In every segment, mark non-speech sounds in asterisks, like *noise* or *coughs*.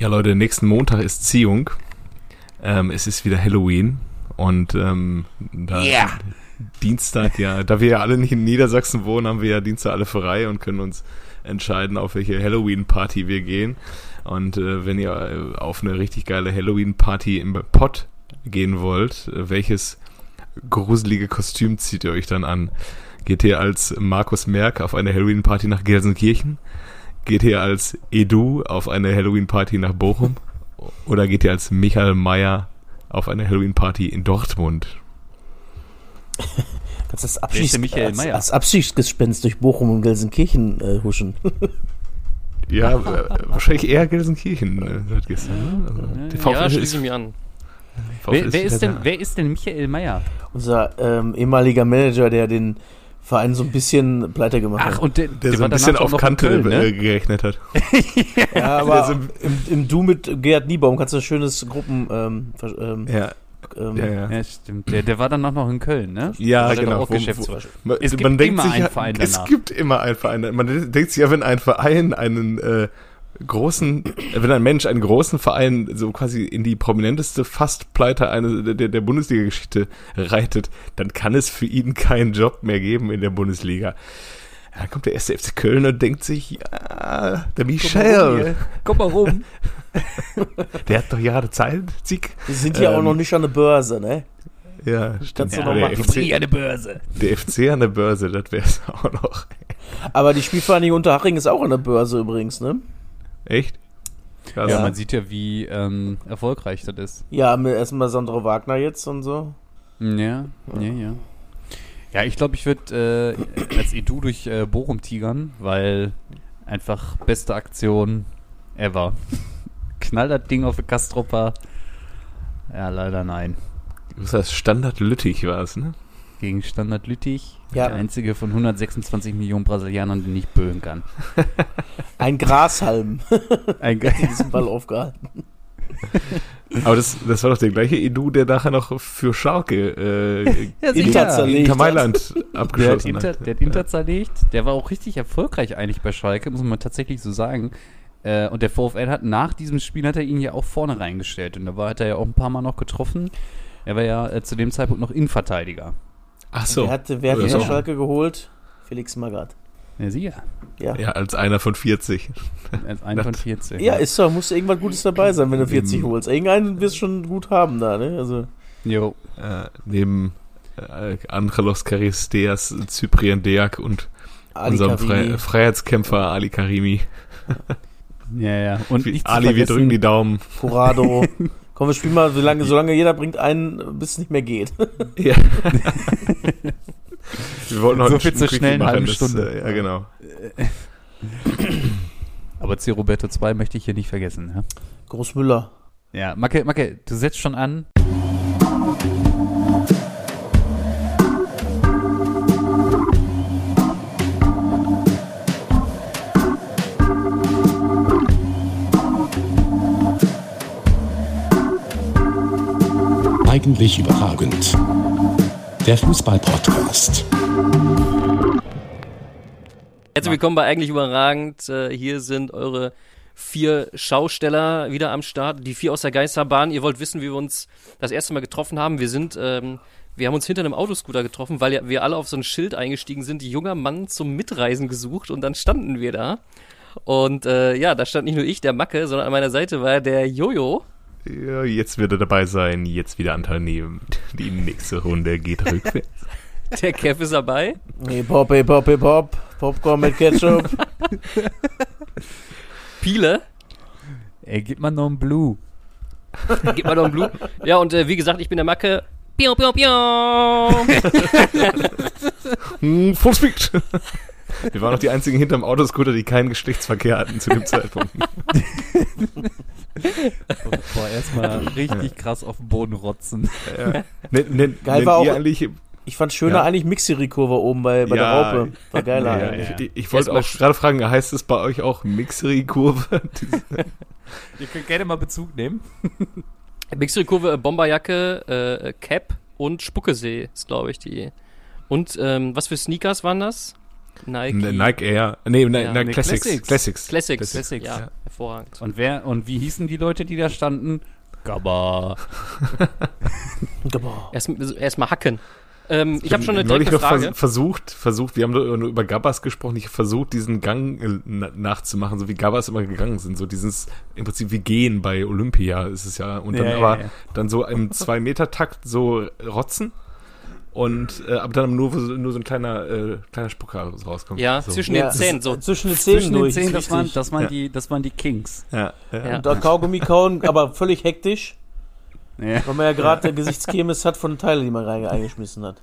Ja, Leute, nächsten Montag ist Ziehung. Ähm, es ist wieder Halloween und ähm, da Yeah. Dienstag, ja, da wir ja alle nicht in Niedersachsen wohnen, haben wir ja Dienstag alle frei und können uns entscheiden, auf welche Halloween-Party wir gehen. Und äh, wenn ihr äh, auf eine richtig geile Halloween-Party im Pott gehen wollt, äh, welches gruselige Kostüm zieht ihr euch dann an? Geht ihr als Markus Merck auf eine Halloween-Party nach Gelsenkirchen? Geht ihr als Edu auf eine Halloween-Party nach Bochum? Oder geht ihr als Michael Mayer auf eine Halloween-Party in Dortmund? *laughs* Kannst das Abschieds der Michael als, Mayer? als Abschiedsgespenst durch Bochum und Gelsenkirchen äh, huschen. *laughs* Ja, wahrscheinlich eher Gelsenkirchen äh, seit gestern. Ne? Also, Ja, schließe ich mich an. Wer, ist wer, ist denn, wer ist denn Michael Mayer? Unser ähm, ehemaliger Manager, der den Verein so ein bisschen pleite gemacht Ach, hat. und der, der so war ein bisschen auf Kante Köln, ne? äh, gerechnet hat. *laughs* ja, aber so- im, im Du mit Gerhard Niebaum kannst du ein schönes Gruppen ähm, ähm, Ja, ähm, ja, ja. Ja, stimmt. Der, der war dann noch in Köln, ne? Ja, War der genau. Wo-. Man, Es gibt man denkt immer sich, einen Verein Es danach. gibt immer einen Verein. Man denkt sich ja, wenn ein Verein einen äh, großen, wenn ein Mensch einen großen Verein so quasi in die prominenteste Fastpleite eine, der, der Bundesliga-Geschichte reitet, dann kann es für ihn keinen Job mehr geben in der Bundesliga. Dann kommt der erste FC Köln und denkt sich, ja, der Michel, Komm mal rum. *laughs* der hat doch gerade Zeit, Zick. Die sind ja auch Ähm, noch nicht an der Börse, ne? Ja, stimmt. Ja, der. FC, eine Börse. der FC an der Börse, das wäre es *laughs* auch noch. Aber die Spielvereinigung Unterhaching ist auch an der Börse übrigens, ne? Echt? Krass. Ja, man sieht ja, wie ähm, erfolgreich das ist. Ja, erstmal Sandro Wagner jetzt und so. Ja, ja, ja. Ja, ich glaube, ich würde äh, als Edu durch äh, Bochum tigern, weil einfach beste Aktion ever. *laughs* Knall das Ding auf die Kastropper. Ja, leider nein. Was heißt Standard Lüttich war es, ne? Gegen Standard Lüttich. Ja. Der einzige von 126 Millionen Brasilianern, der nicht böen kann. *laughs* Ein Grashalm *laughs* Ein in diesem Ball aufgehalten. *laughs* Aber das, das war doch der gleiche Edu, der nachher noch für Schalke äh, Ja. Inter zerlegt Inter hat. Mailand Der hat, abgeschossen Inter, hat. der hat Inter zerlegt. Der war auch richtig erfolgreich eigentlich bei Schalke, muss man tatsächlich so sagen. Äh, und der VfL hat nach diesem Spiel hat er ihn ja auch vorne reingestellt. Und da war, hat er ja auch ein paar Mal noch getroffen. Er war ja äh, zu dem Zeitpunkt noch Innenverteidiger. Ach so. Wer hat, wer hat die so. Schalke geholt? Felix Magath. Ja, sicher. Ja. Ja, als einer von 40. Als einer von *laughs* 14. Ja, ist doch, muss irgendwas Gutes dabei sein, wenn du 40 Eben. holst. Irgendeinen wirst du schon gut haben da, ne? Also, Jo. Äh, neben äh, Angelos Charisteas, Cyprien Deak und Ali unserem. Frei Freiheitskämpfer Ali Karimi. Ja, ja. Und zu Ali, wir drücken die Daumen. Corrado. *laughs* Komm, wir spielen mal, solange, solange jeder bringt einen, bis es nicht mehr geht. *laughs* Ja. wir wollten heute So viel schnellen machen, halben das, Stunde. Äh, ja, genau. *coughs* Aber C. Roberto 2 möchte ich hier nicht vergessen. Ja, Großmüller. ja Macke, Macke, du setzt schon an. Eigentlich überragend. Der Fußball-Podcast. Herzlich willkommen bei Eigentlich Überragend. Äh, Hier sind eure vier Schausteller wieder am Start. Die vier aus der Geisterbahn. Ihr wollt wissen, wie wir uns das erste Mal getroffen haben. Wir sind, ähm, wir haben uns hinter einem Autoscooter getroffen, weil wir alle auf so ein Schild eingestiegen sind. Junger Mann zum Mitreisen gesucht und dann standen wir da. Und äh, ja, da stand nicht nur ich, der Macke, sondern an meiner Seite war der Jojo. Ja, jetzt wird er dabei sein, jetzt wieder Anteil nehmen. Die nächste Runde geht rückwärts. *laughs* Der Kev ist dabei. Hip Hop, Hip Hop, Hip Hop. Popcorn mit Ketchup. *laughs* Piele. Ey, gib mal noch einen Blue. *laughs* Gib mal noch ein Blue. Ja, und äh, wie gesagt, ich bin der Macke. Piu, piu, piu. Full Speed! Wir waren noch die einzigen hinterm Autoscooter, die keinen Geschlechtsverkehr hatten zu dem Zeitpunkt. *laughs* Boah, erstmal richtig krass auf den Boden rotzen. Ja. Nennt, nennt, Geil nennt war auch- eigentlich, Ich fand schöner Ja. eigentlich Mixiri-Kurve oben bei, bei Ja. der Raupe. War geiler ja, eigentlich. ich, ich wollte auch gerade fragen, heißt es bei euch auch Mixery-Kurve? *laughs* Ihr könnt gerne mal Bezug nehmen. Mixery-Kurve, äh, Bomberjacke, äh, Cap und Spuckesee ist, glaube ich, die. Und ähm, was für Sneakers waren das? Nike. Ne, Nike Air. Nee, ne, Ja. ne, Nee, Classics. Classics. Classics. Classics. Classics, ja, ja. hervorragend. Und wer und wie hießen die Leute, die da standen? Gabba. *laughs* Boah. Erstmal erst mal hacken. Ähm, ich habe schon eine neulich direkte noch vers- Frage. versucht, versucht, wir haben nur nur über Gabbas gesprochen, ich habe versucht, diesen Gang äh, na- nachzumachen, so wie Gabbas immer gegangen sind, so dieses, im Prinzip wie gehen bei Olympia ist es ja, und dann Ja, ja, aber, ja. dann so im Zwei-Meter-Takt so rotzen und, äh, aber dann nur, nur so ein kleiner, äh, kleiner Spucker rauskommt. Ja, so. zwischen Ja, den Zähnen. So. Zwischen den Zähnen Zwischen den durch. Zähnen, ist das waren, das waren Ja. die, das waren die Kings. Ja, ja. Ja. Und da Kaugummi kauen, aber völlig hektisch, Ja. weil man ja gerade der Gesichtskirmes hat von den Teilen, die man rein eingeschmissen hat.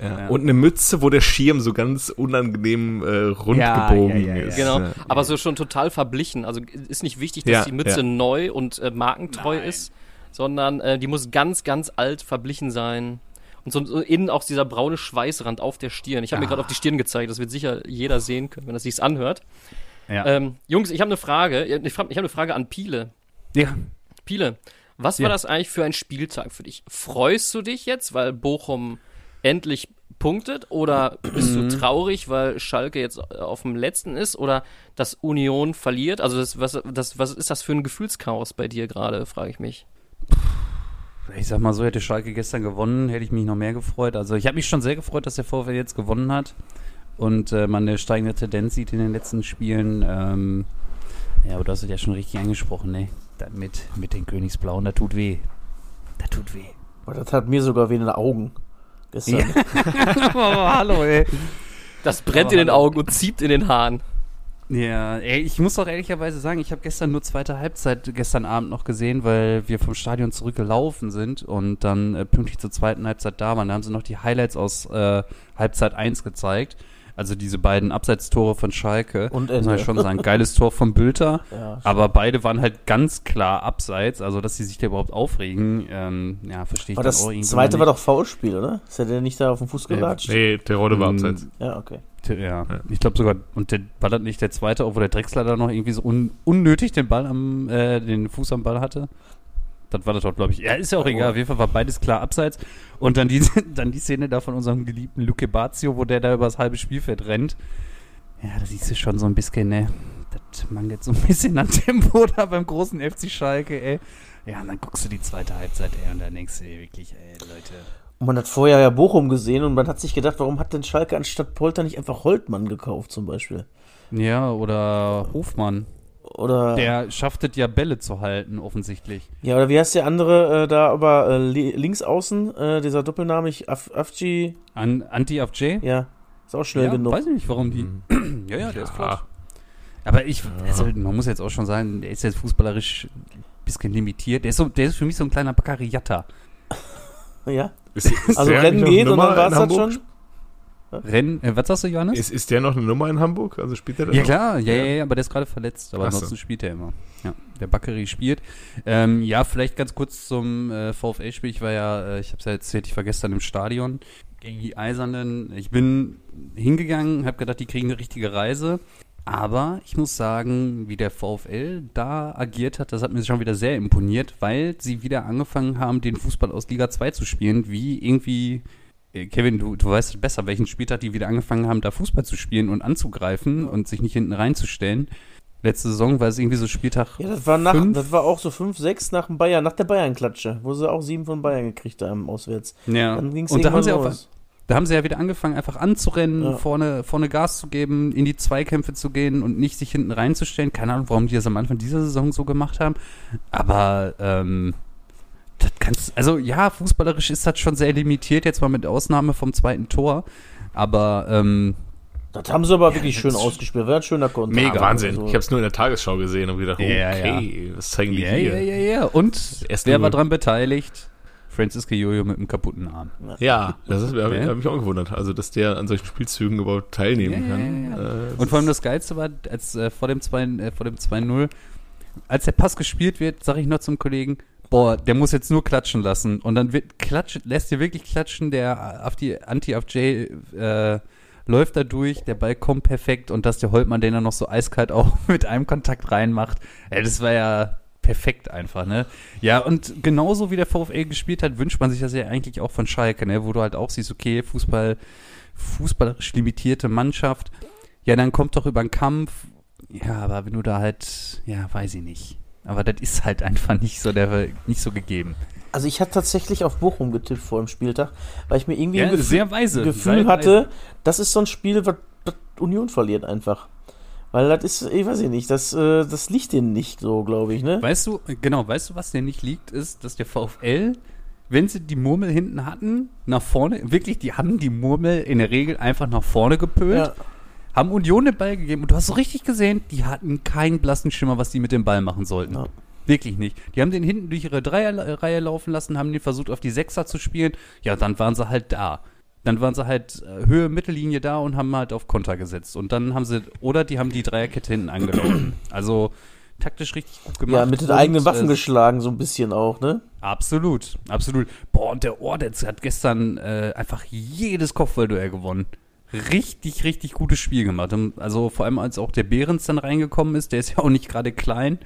Ja. Ja. Und eine Mütze, wo der Schirm so ganz unangenehm äh, rund Ja, gebogen ja, ja, ja. ist. Genau, Ja. aber so schon total verblichen. Also ist nicht wichtig, dass Ja, die Mütze ja. neu und äh, markentreu Nein. ist, sondern äh, die muss ganz, ganz alt verblichen sein. Und so, so innen auch dieser braune Schweißrand auf der Stirn. Ich habe mir Ah. gerade auf die Stirn gezeigt, das wird sicher jeder sehen können, wenn er sich's anhört. Ja. Ähm, Jungs, ich habe eine Frage. Ich habe eine Frage an Piele. ja. Piele, was Ja. war das eigentlich für ein Spieltag für dich? Freust du dich jetzt, weil Bochum endlich punktet? Oder bist Mhm. du traurig, weil Schalke jetzt auf dem letzten ist? Oder dass Union verliert? Also das, was, das, was ist das für ein Gefühlschaos bei dir gerade, frage ich mich. Ich sag mal so, hätte Schalke gestern gewonnen, hätte ich mich noch mehr gefreut. Also ich habe mich schon sehr gefreut, dass der VfL jetzt gewonnen hat und äh, man eine steigende Tendenz sieht in den letzten Spielen. Ähm, ja, aber du hast es ja schon richtig angesprochen, ne? Mit, mit den Königsblauen, da tut weh. Da tut weh. Aber das hat mir sogar weh in den Augen. Gestern. *laughs* oh, hallo, ey. Das brennt Aber in den. Augen und zieht in den Haaren. Ja, ey, ich muss auch ehrlicherweise sagen, ich habe gestern nur zweite Halbzeit gestern Abend noch gesehen, weil wir vom Stadion zurückgelaufen sind und dann äh, pünktlich zur zweiten Halbzeit da waren. Da haben sie noch die Highlights aus äh, Halbzeit 1 gezeigt. Also diese beiden Abseitstore von Schalke. Und Muss man Ende. ja schon sagen, geiles Tor von Bülter. *laughs* Ja, Aber beide waren halt ganz klar abseits, also dass sie sich da überhaupt aufregen, ähm, ja, verstehe ich dann das auch irgendwie zweite mal war doch Foulspiel, oder? Ist der denn nicht da auf den Fuß gelatscht? Nee, der Rote war Mm, abseits. Ja, okay. Ja, Ja. ich glaube sogar, und der, war das nicht der zweite, obwohl der Drechsler da noch irgendwie so un, unnötig den Ball am, äh, den Fuß am Ball hatte? Das war das doch, glaube ich. Ja, ist ja auch egal. Auf jeden Fall war beides klar abseits. Und dann die, *laughs* dann die Szene da von unserem geliebten Luke Bazio, wo der da über das halbe Spielfeld rennt. Ja, da siehst du schon so ein bisschen, ne? Das mangelt so ein bisschen an Tempo da beim großen FC Schalke, ey. Ja, und dann guckst du die zweite Halbzeit, ey, und dann denkst du dir wirklich, ey, Leute. Und man hat vorher ja Bochum gesehen und man hat sich gedacht, warum hat denn Schalke anstatt Polter nicht einfach Holtmann gekauft zum Beispiel? Ja, oder Hofmann. Oder, Der schafft es ja, Bälle zu halten, offensichtlich. ja, oder wie heißt der andere äh, da aber äh, li links außen, äh, dieser doppelnamig Af Afji, An Anti-AFJ? ja, ist auch schnell ja, genug. weiß ich nicht, warum die. Mhm. *clears throat* ja, ja, der ist Ja. flott. Aber ich, also man muss jetzt auch schon sagen, der ist jetzt fußballerisch ein bisschen limitiert. Der ist, so, der ist für mich so ein kleiner Baccariata. *laughs* Ja, Ist, ist also Rennen geht und dann war es Hamburg? schon. Rennen, äh, was sagst du, Johannes? Ist, ist der noch eine Nummer in Hamburg? Also spielt der da ja noch? klar, ja, Ja. ja, ja, aber der ist gerade verletzt, aber Ach so. ansonsten spielt er immer. Ja, der Baccari spielt. Ähm, ja, vielleicht ganz kurz zum äh, VfL-Spiel. Ich war ja, äh, ich habe es ja erzählt, ich war gestern im Stadion gegen die Eisernen. Ich bin hingegangen, habe gedacht, die kriegen eine richtige Reise. Aber ich muss sagen, wie der VfL da agiert hat, das hat mir schon wieder sehr imponiert, weil sie wieder angefangen haben, den Fußball aus Liga 2 zu spielen, wie irgendwie Kevin, du, du weißt besser, welchen Spieltag die wieder angefangen haben, da Fußball zu spielen und anzugreifen und sich nicht hinten reinzustellen. Letzte Saison war es irgendwie so Spieltag. Ja, das war nach, fünf. das war auch so 5, 6 nach dem Bayern, nach der Bayern-Klatsche, wo sie auch sieben von Bayern gekriegt haben auswärts. Ja. Dann ging es Und da haben, sie los. da haben sie ja wieder angefangen, einfach anzurennen, Ja. vorne, vorne Gas zu geben, in die Zweikämpfe zu gehen und nicht sich hinten reinzustellen. Keine Ahnung, warum die das am Anfang dieser Saison so gemacht haben. Aber ähm, das kannst, also ja, fußballerisch ist das schon sehr limitiert, jetzt mal mit Ausnahme vom zweiten Tor. Aber ähm, Das haben sie aber wirklich das schön ausgespielt. War ein schöner Konter. Mega. Wahnsinn. Also, Ich habe es nur in der Tagesschau gesehen und gedacht, Ja, okay, was zeigen die ja, hier? ja, ja, ja. Und erste wer war dran beteiligt? Francisco Jojo mit einem kaputten Arm. Ja, das ist, habe Ja. hab mich auch gewundert. Also, dass der an solchen Spielzügen überhaupt teilnehmen Ja, kann. ja, ja, Äh, Und vor allem das Geilste war, als äh, vor dem 2 äh, vor dem 2-0, als der Pass gespielt wird, sage ich noch zum Kollegen, boah, der muss jetzt nur klatschen lassen. Und dann wird klatschen, lässt dir wirklich klatschen, der auf die Anti-AFJ äh, läuft da durch, der Ball kommt perfekt und dass der Holtmann den dann noch so eiskalt auch *laughs* mit einem Kontakt reinmacht. Ey, das war ja perfekt einfach, ne? Ja, und genauso wie der VfL gespielt hat, wünscht man sich das ja eigentlich auch von Schalke, ne? Wo du halt auch siehst, okay, Fußball fußballerisch limitierte Mannschaft. Ja, dann kommt doch über den Kampf. Ja, aber wenn du da halt, ja, weiß ich nicht. Aber das ist halt einfach nicht so, der, nicht so gegeben. Also ich hatte tatsächlich auf Bochum getippt vor dem Spieltag, weil ich mir irgendwie Ja, ein Gefühl, sehr weise. Gefühl hatte, das ist so ein Spiel, was, was Union verliert einfach. Weil das ist, ich weiß ich nicht, das, äh, das liegt denen nicht so, glaube ich, ne? Weißt du, genau, weißt du, was dir nicht liegt, ist, dass der VfL, wenn sie die Murmel hinten hatten, nach vorne, wirklich, die haben die Murmel in der Regel einfach nach vorne gepölt, Ja. Haben Union den Ball gegeben und du hast so richtig gesehen, die hatten keinen blassen Schimmer, was die mit dem Ball machen sollten. Ja. Wirklich nicht. Die haben den hinten durch ihre Dreierreihe laufen lassen, haben den versucht, auf die Sechser zu spielen. Ja, dann waren sie halt da. Dann waren sie halt äh, Höhe, Mittellinie da und haben halt auf Konter gesetzt. Und dann haben sie, oder die haben die Dreierkette hinten angelaufen. *clears throat* Also taktisch richtig gut gemacht. Ja, mit den Und, eigenen Waffen äh, geschlagen, so ein bisschen auch, ne? Absolut, absolut. Boah, und der Ordetz hat gestern äh, einfach jedes Kopfballduell gewonnen. Richtig, richtig gutes Spiel gemacht. Also vor allem, als auch der Behrens dann reingekommen ist, der ist ja auch nicht gerade klein.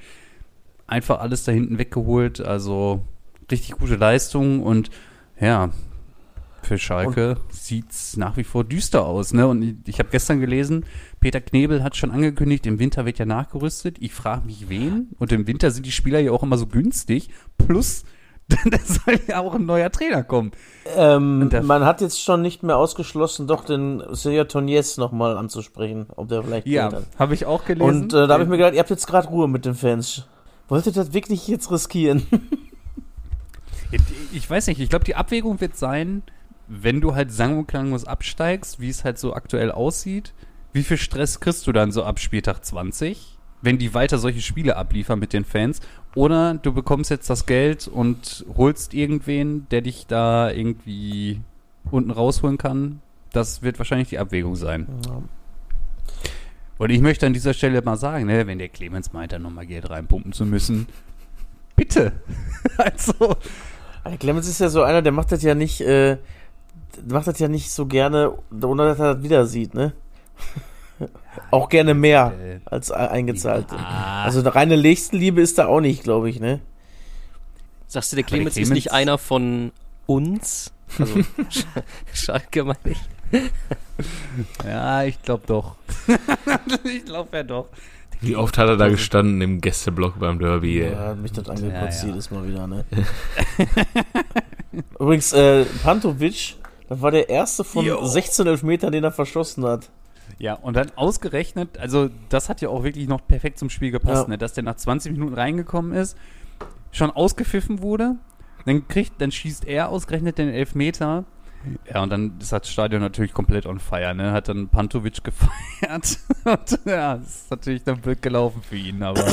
Einfach alles da hinten weggeholt. Also richtig gute Leistung und ja, für Schalke sieht's nach wie vor düster aus. Ne? Und ich, ich habe gestern gelesen, Peter Knebel hat schon angekündigt, im Winter wird ja nachgerüstet. Ich frage mich, wen? Und im Winter sind die Spieler ja auch immer so günstig. Plus, *laughs* da soll ja auch ein neuer Trainer kommen. Ähm, man hat jetzt schon nicht mehr ausgeschlossen, doch den Sergio Tonies nochmal anzusprechen, ob der vielleicht Ja, dann. habe ich auch gelesen. Und äh, da habe ich mir gedacht, ihr habt jetzt gerade Ruhe mit den Fans. Wollt ihr das wirklich jetzt riskieren? *laughs* Ich weiß nicht, ich glaube, die Abwägung wird sein, wenn du halt sang- und klanglos absteigst, wie es halt so aktuell aussieht, wie viel Stress kriegst du dann so ab Spieltag 20, wenn die weiter solche Spiele abliefern mit den Fans, oder du bekommst jetzt das Geld und holst irgendwen, der dich da irgendwie unten rausholen kann. Das wird wahrscheinlich die Abwägung sein. Und ich möchte an dieser Stelle mal sagen, ne, wenn der Clemens meint, da nochmal Geld reinpumpen zu müssen, bitte. *laughs* also, Der Clemens ist ja so einer, der macht das ja nicht, äh, macht das ja nicht so gerne, ohne dass er das wieder sieht, ne? Auch gerne mehr äh, als e- eingezahlt. Ah. Also eine reine Nächstenliebe ist da auch nicht, glaube ich, ne? Sagst du, der Aber der Clemens, ist Clemens- nicht einer von uns? Also *laughs* Sch Schalke meine ich. Ja, ich glaube doch. *laughs* ich glaube ja doch. Wie oft hat er da gestanden im Gästeblock beim Derby? ey? Ja, hat mich das angekotzt Ja, ja. jedes Mal wieder, ne? *laughs* Übrigens, äh, Pantovic, das war der erste von Jo. 16 Elfmetern, den er verschossen hat. Ja, und dann ausgerechnet, also das hat ja auch wirklich noch perfekt zum Spiel gepasst, Ja. ne? dass der nach 20 Minuten reingekommen ist, schon ausgepfiffen wurde, dann kriegt, dann schießt er ausgerechnet den Elfmeter. Ja, und dann ist das Stadion natürlich komplett on fire, ne? Hat dann Pantovic *laughs* gefeiert. und, ja, das ist natürlich dann blöd gelaufen für ihn, aber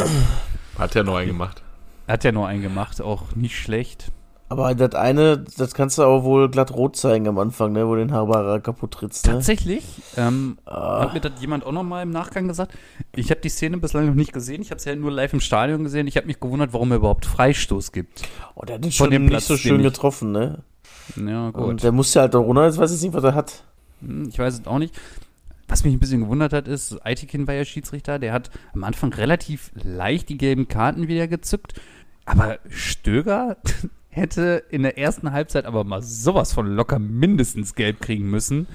Hat ja neu gemacht. er hat ja nur einen gemacht, auch nicht schlecht. Aber das eine, das kannst du auch wohl glatt rot zeigen am Anfang, ne? Wo du den Haberer kaputt trittst, ne? Tatsächlich, ähm, Ah. Hat mir das jemand auch noch mal im Nachgang gesagt? Ich habe die Szene bislang noch nicht gesehen. Ich habe es ja nur live im Stadion gesehen. Ich habe mich gewundert, warum er überhaupt Freistoß gibt. Oh, der hat den Von schon dem nicht Platz, so den schön getroffen, ne? Ja, Und gut. der muss ja halt auch runter, jetzt weiß ich nicht, was er hat. Hm, Ich weiß es auch nicht. Was mich ein bisschen gewundert hat, ist, Aitikin war ja Schiedsrichter. Der hat am Anfang relativ leicht die gelben Karten wieder gezückt. Aber Stöger *laughs* hätte in der ersten Halbzeit aber mal sowas von locker mindestens gelb kriegen müssen.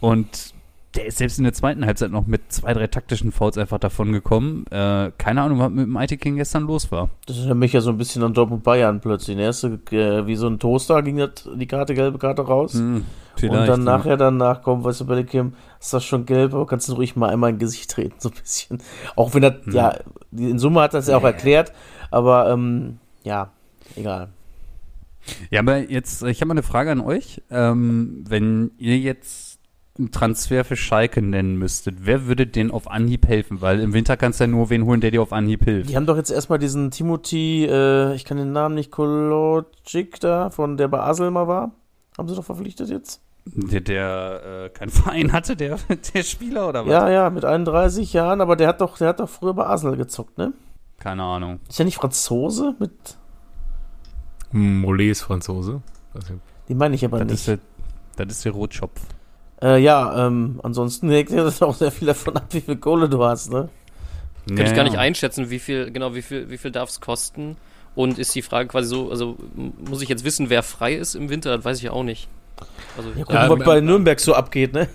Und der ist selbst in der zweiten Halbzeit noch mit zwei, drei taktischen Fouls einfach davon gekommen. Äh, keine Ahnung, was mit dem Aitikin gestern los war. Das erinnert mich ja so ein bisschen an Dortmund Bayern plötzlich. Der erste, äh, wie so ein Toaster ging das, die Karte, gelbe Karte raus. Hm, Und dann nachher danach kommt, weißt du, bei Kim, ist das schon gelb, aber kannst du ruhig mal einmal in Gesicht treten, so ein bisschen. Auch wenn das, ja, die- in Summe hat das ja auch erklärt, aber ähm, ja, egal. Ja, aber jetzt, ich habe mal eine Frage an euch. Ähm, wenn ihr jetzt einen Transfer für Schalke nennen müsstet, wer würde den auf Anhieb helfen? Weil im Winter kannst du ja nur wen holen, der dir auf Anhieb hilft. Die haben doch jetzt erstmal diesen Timothy, äh, ich kann den Namen nicht, Kolodzic da, von der bei Asel mal war. Haben sie doch verpflichtet jetzt? Der, der äh, keinen Verein hatte, der, *laughs* der Spieler oder was? Ja, ja, mit 31 Jahren, aber der hat doch, der hat doch früher bei Arsenal gezockt, ne? Keine Ahnung. Ist ja nicht Franzose mit, Mollet ist Franzose. Nicht. die meine ich aber Das nicht. ist, der, das ist der Rotschopf. Äh, ja, ähm, ansonsten hängt ja das auch sehr viel davon ab, wie viel Kohle du hast, ne? Könnte ich gar nicht einschätzen, wie viel, genau, wie viel, wie viel darf es kosten? Und ist die Frage quasi so, also muss ich jetzt wissen, wer frei ist im Winter? Das weiß ich ja auch nicht. Also, Ja, gucken, Ja, was ähm, bei Nürnberg so abgeht, ne?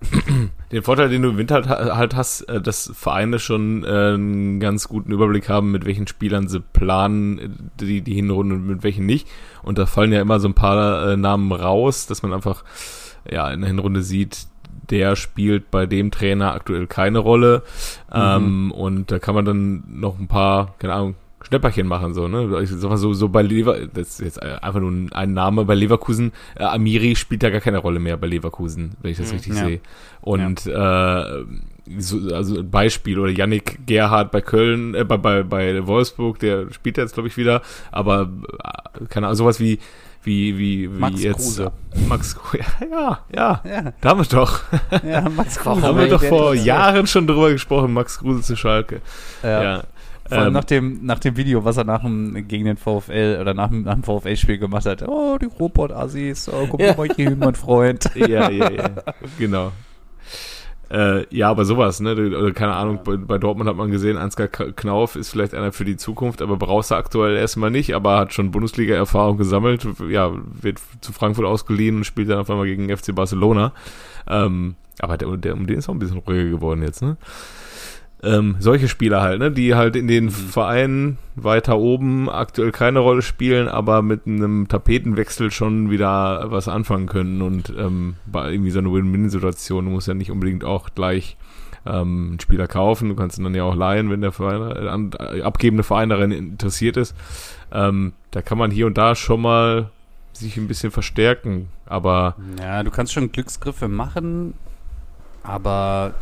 *laughs* Den Vorteil, den du im Winter halt, halt hast, äh, dass Vereine schon äh, einen ganz guten Überblick haben, mit welchen Spielern sie planen, die, die Hinrunde und mit welchen nicht. Und da fallen ja immer so ein paar äh, Namen raus, dass man einfach ja in der Hinrunde sieht, der spielt bei dem Trainer aktuell keine Rolle. Ähm, und da kann man dann noch ein paar, keine Ahnung, Schnäpperchen machen, so, ne? Ich sag mal so, so bei Lever, das ist jetzt einfach nur ein- Name bei Leverkusen. Äh, Amiri spielt ja gar keine Rolle mehr bei Leverkusen, wenn ich das richtig Ja. sehe. Und äh, so, also ein Beispiel, oder Yannick Gerhardt bei Köln, äh, bei, bei, bei Wolfsburg, der spielt jetzt, glaube ich, wieder, aber äh, keine Ahnung, sowas wie wie, wie, wie Max jetzt Kruse. Max Kruse, *laughs* ja, ja, ja, Ja, da haben wir doch. ja Max Warum? *laughs* Da haben wir doch vor? Jahren schon drüber gesprochen, Max Kruse zu Schalke. Ja. Ja. Vor allem Ähm, nach dem, nach dem Video, was er nach dem, gegen den VfL oder nach dem, nach dem VfL-Spiel gemacht hat. Oh, die Robot-Assis, oh, guck Ja. mal hier hin, mein Freund. *laughs* ja, ja, ja, genau. Äh, ja, aber sowas, ne? Oder keine Ahnung, bei, bei Dortmund hat man gesehen, Ansgar Knauf ist vielleicht einer für die Zukunft, aber brauchst du aktuell erstmal nicht, aber hat schon Bundesliga-Erfahrung gesammelt, ja, wird zu Frankfurt ausgeliehen und spielt dann auf einmal gegen FC Barcelona. Ähm, aber der, der, um den ist auch ein bisschen ruhiger geworden jetzt, ne? Ähm, solche Spieler halt, ne, die halt in den Vereinen weiter oben aktuell keine Rolle spielen, aber mit einem Tapetenwechsel schon wieder was anfangen können und ähm, bei irgendwie so eine Win-Win-Situation. Du musst ja nicht unbedingt auch gleich ähm, einen Spieler kaufen, du kannst ihn dann ja auch leihen, wenn der Verein, äh, äh, abgebende Verein daran interessiert ist. Ähm, da kann man hier und da schon mal sich ein bisschen verstärken, aber Ja, du kannst schon Glücksgriffe machen, aber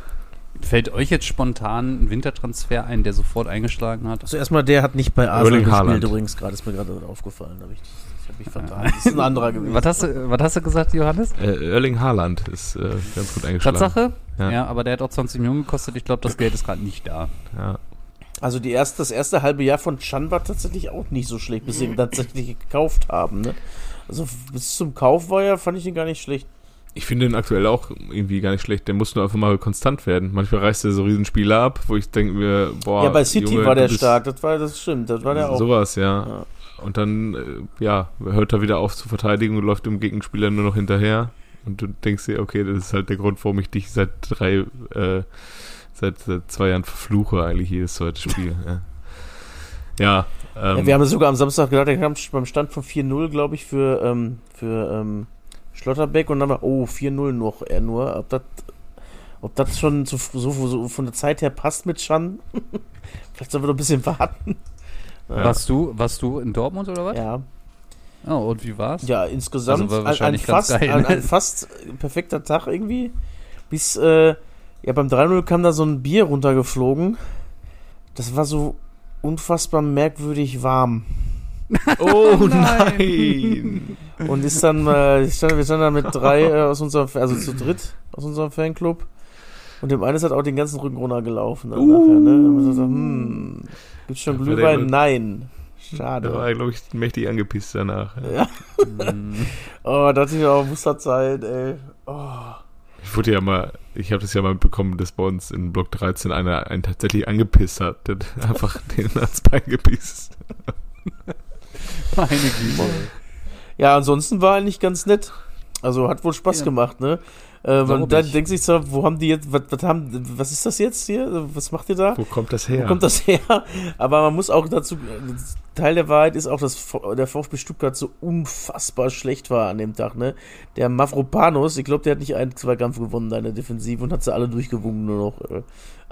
fällt euch jetzt spontan ein Wintertransfer ein, der sofort eingeschlagen hat? Also erstmal, der hat nicht bei Arsenal Erling gespielt Haaland. übrigens gerade, ist mir gerade aufgefallen. Hab ich ich habe mich vertan. Das ist ein anderer *laughs* gewesen. Was hast du, was hast du gesagt, Johannes? äh, Erling Haaland ist äh, ganz gut eingeschlagen. Tatsache? Ja. Ja. aber der hat auch 20 Millionen gekostet. Ich glaube, das Geld ist gerade nicht da. Ja. Also die erste, das erste halbe Jahr von Chan war tatsächlich auch nicht so schlecht, bis sie ihn tatsächlich gekauft haben. Ne? Also bis zum Kauf war ja, fand ich ihn gar nicht schlecht. Ich finde ihn aktuell auch irgendwie gar nicht schlecht. Der muss nur einfach mal konstant werden. Manchmal reißt er so Riesenspiele ab, wo ich denke mir, boah. ja, bei City Junge, war der stark, das war das stimmt, das war der auch. Sowas, ja. Ja. Und dann, äh, ja, hört er wieder auf zu verteidigen und läuft dem Gegenspieler nur noch hinterher. Und du denkst dir, okay, das ist halt der Grund, warum ich dich seit drei, äh, seit, seit zwei Jahren verfluche, eigentlich jedes zweite Spiel. *laughs* ja. Ja, ähm, Ja, wir haben sogar am Samstag gedacht, der kam beim Stand von 4-0, glaube ich, für, ähm, für ähm, Schlotterbeck und dann war, oh, 4-0 noch, er nur. Ob das ob das schon so, so, so von der Zeit her passt mit Chan? *laughs* Vielleicht sollen wir noch ein bisschen warten. Ja. Warst, du, warst du in Dortmund oder was? Ja, Oh, und wie war's? ja insgesamt Also war ein, ein, fast, geil, ein, ne? ein fast perfekter Tag irgendwie. Bis, äh, ja, beim 3-0 kam da so ein Bier runtergeflogen. Das war so unfassbar merkwürdig warm. *laughs* oh nein! Und ist dann, äh, stand, wir standen dann mit drei äh, aus unserem, also zu dritt aus unserem Fanclub. Und dem einen ist halt auch den ganzen Rücken runtergelaufen dann nachher, ne? Und man so, hm, gibt's schon Glühwein? wohl- Nein. Da Schade. war er, glaube ich, mächtig angepisst danach. Ja. Hm. Oh, da hatte ich auch Musterzeit, ey. Oh. Ich wurde ja mal, ich habe das ja mal mitbekommen, dass bei uns in Block 13 einer einen tatsächlich angepisst hat. Der hat einfach *laughs* den ans Bein gepisst. *laughs* Meine Güte. Ja, ansonsten war eigentlich ganz nett. Also hat wohl Spaß Ja. gemacht, ne? Äh, man dann ich. denkt sich so, wo haben die jetzt, was, was haben, was ist das jetzt hier? Was macht ihr da? Wo kommt das Wo her? kommt das her? Aber man muss auch dazu, Teil der Wahrheit ist auch, dass der VfB Stuttgart so unfassbar schlecht war an dem Tag, ne? Der Mavropanos, ich glaube, der hat nicht einen Zweikampf gewonnen, deine Defensive, und hat sie alle durchgewungen nur noch.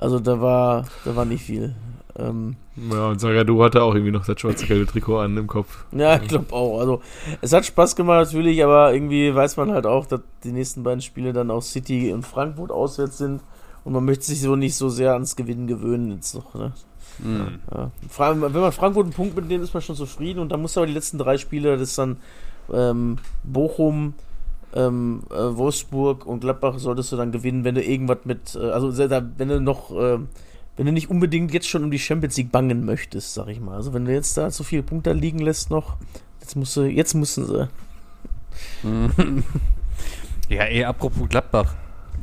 Also da war, da war nicht viel. Ähm, Ja, und Sagadu hatte auch irgendwie noch das schwarze-gelbe Trikot an im Kopf. ja, ich glaube auch. Also es hat Spaß gemacht natürlich, aber irgendwie weiß man halt auch, dass die nächsten beiden Spiele dann auch City und Frankfurt auswärts sind. Und man möchte sich so nicht so sehr ans Gewinnen gewöhnen jetzt noch, ne? Hm. Ja. Wenn man Frankfurt einen Punkt mitnimmt, ist man schon zufrieden. Und dann muss aber die letzten drei Spiele, das ist dann ähm, Bochum, ähm, äh, Wolfsburg und Gladbach, solltest du dann gewinnen, wenn du irgendwas mit, äh, also wenn du noch, äh, wenn du nicht unbedingt jetzt schon um die Champions League bangen möchtest, sag ich mal. Also wenn du jetzt da so viele Punkte liegen lässt noch, jetzt musst du, jetzt müssen sie. *laughs* Ja, ey, apropos Gladbach.